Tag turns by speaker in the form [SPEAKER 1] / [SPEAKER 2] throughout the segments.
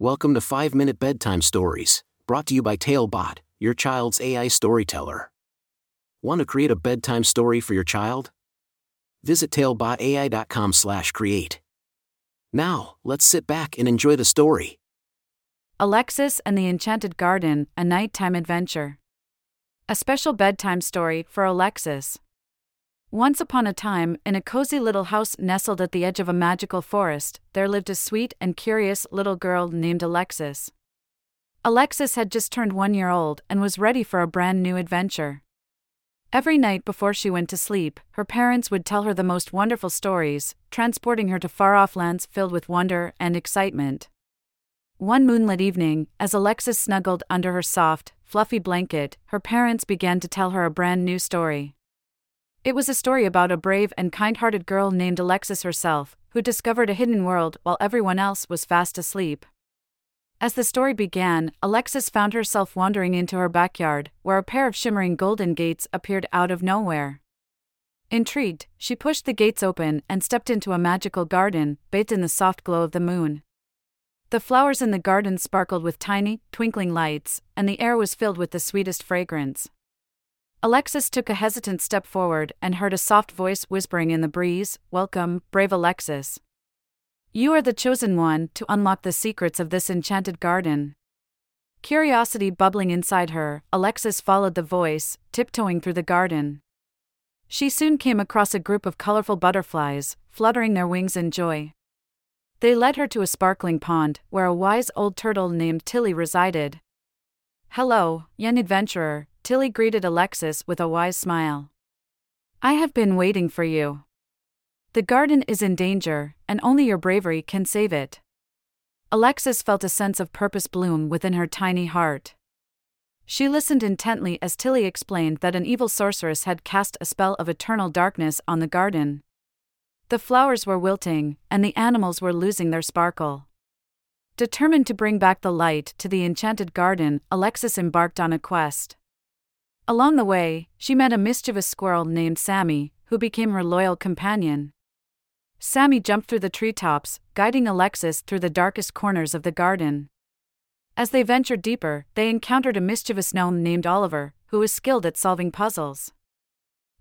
[SPEAKER 1] Welcome to 5 Minute Bedtime Stories, brought to you by Talebot, your child's AI storyteller. Want to create a bedtime story for your child? Visit talebotai.com/create. Now, let's sit back and enjoy the story.
[SPEAKER 2] Alexis and the Enchanted Garden, a nighttime adventure. A special bedtime story for Alexis. Once upon a time, in a cozy little house nestled at the edge of a magical forest, there lived a sweet and curious little girl named Alexis. Alexis had just turned one year old and was ready for a brand new adventure. Every night before she went to sleep, her parents would tell her the most wonderful stories, transporting her to far off lands filled with wonder and excitement. One moonlit evening, as Alexis snuggled under her soft, fluffy blanket, her parents began to tell her a brand new story. It was a story about a brave and kind hearted girl named Alexis herself, who discovered a hidden world while everyone else was fast asleep. As the story began, Alexis found herself wandering into her backyard, where a pair of shimmering golden gates appeared out of nowhere. Intrigued, she pushed the gates open and stepped into a magical garden, bathed in the soft glow of the moon. The flowers in the garden sparkled with tiny, twinkling lights, and the air was filled with the sweetest fragrance. Alexis took a hesitant step forward and heard a soft voice whispering in the breeze Welcome, brave Alexis. You are the chosen one to unlock the secrets of this enchanted garden. Curiosity bubbling inside her, Alexis followed the voice, tiptoeing through the garden. She soon came across a group of colorful butterflies, fluttering their wings in joy. They led her to a sparkling pond, where a wise old turtle named Tilly resided. Hello, young adventurer, Tilly greeted Alexis with a wise smile. I have been waiting for you. The garden is in danger, and only your bravery can save it. Alexis felt a sense of purpose bloom within her tiny heart. She listened intently as Tilly explained that an evil sorceress had cast a spell of eternal darkness on the garden. The flowers were wilting, and the animals were losing their sparkle. Determined to bring back the light to the enchanted garden, Alexis embarked on a quest. Along the way, she met a mischievous squirrel named Sammy, who became her loyal companion. Sammy jumped through the treetops, guiding Alexis through the darkest corners of the garden. As they ventured deeper, they encountered a mischievous gnome named Oliver, who was skilled at solving puzzles.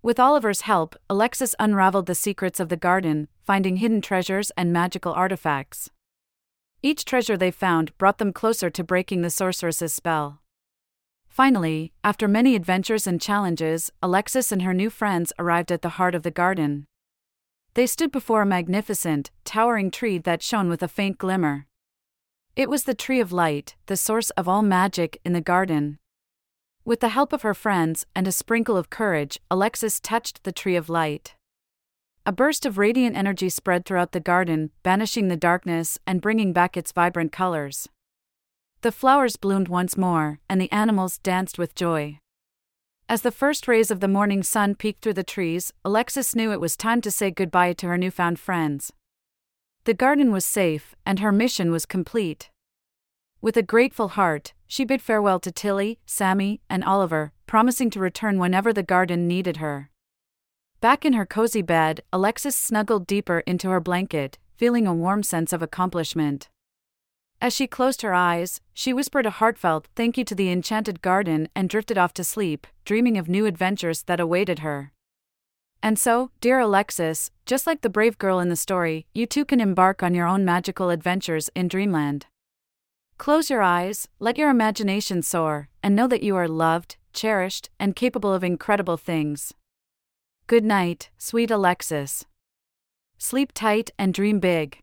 [SPEAKER 2] With Oliver's help, Alexis unraveled the secrets of the garden, finding hidden treasures and magical artifacts. Each treasure they found brought them closer to breaking the sorceress's spell. Finally, after many adventures and challenges, Alexis and her new friends arrived at the heart of the garden. They stood before a magnificent, towering tree that shone with a faint glimmer. It was the Tree of Light, the source of all magic in the garden. With the help of her friends and a sprinkle of courage, Alexis touched the Tree of Light. A burst of radiant energy spread throughout the garden, banishing the darkness and bringing back its vibrant colors. The flowers bloomed once more, and the animals danced with joy. As the first rays of the morning sun peeked through the trees, Alexis knew it was time to say goodbye to her newfound friends. The garden was safe, and her mission was complete. With a grateful heart, she bid farewell to Tilly, Sammy, and Oliver, promising to return whenever the garden needed her. Back in her cozy bed, Alexis snuggled deeper into her blanket, feeling a warm sense of accomplishment. As she closed her eyes, she whispered a heartfelt thank you to the enchanted garden and drifted off to sleep, dreaming of new adventures that awaited her. And so, dear Alexis, just like the brave girl in the story, you too can embark on your own magical adventures in dreamland. Close your eyes, let your imagination soar, and know that you are loved, cherished, and capable of incredible things. Good night, sweet Alexis. Sleep tight and dream big.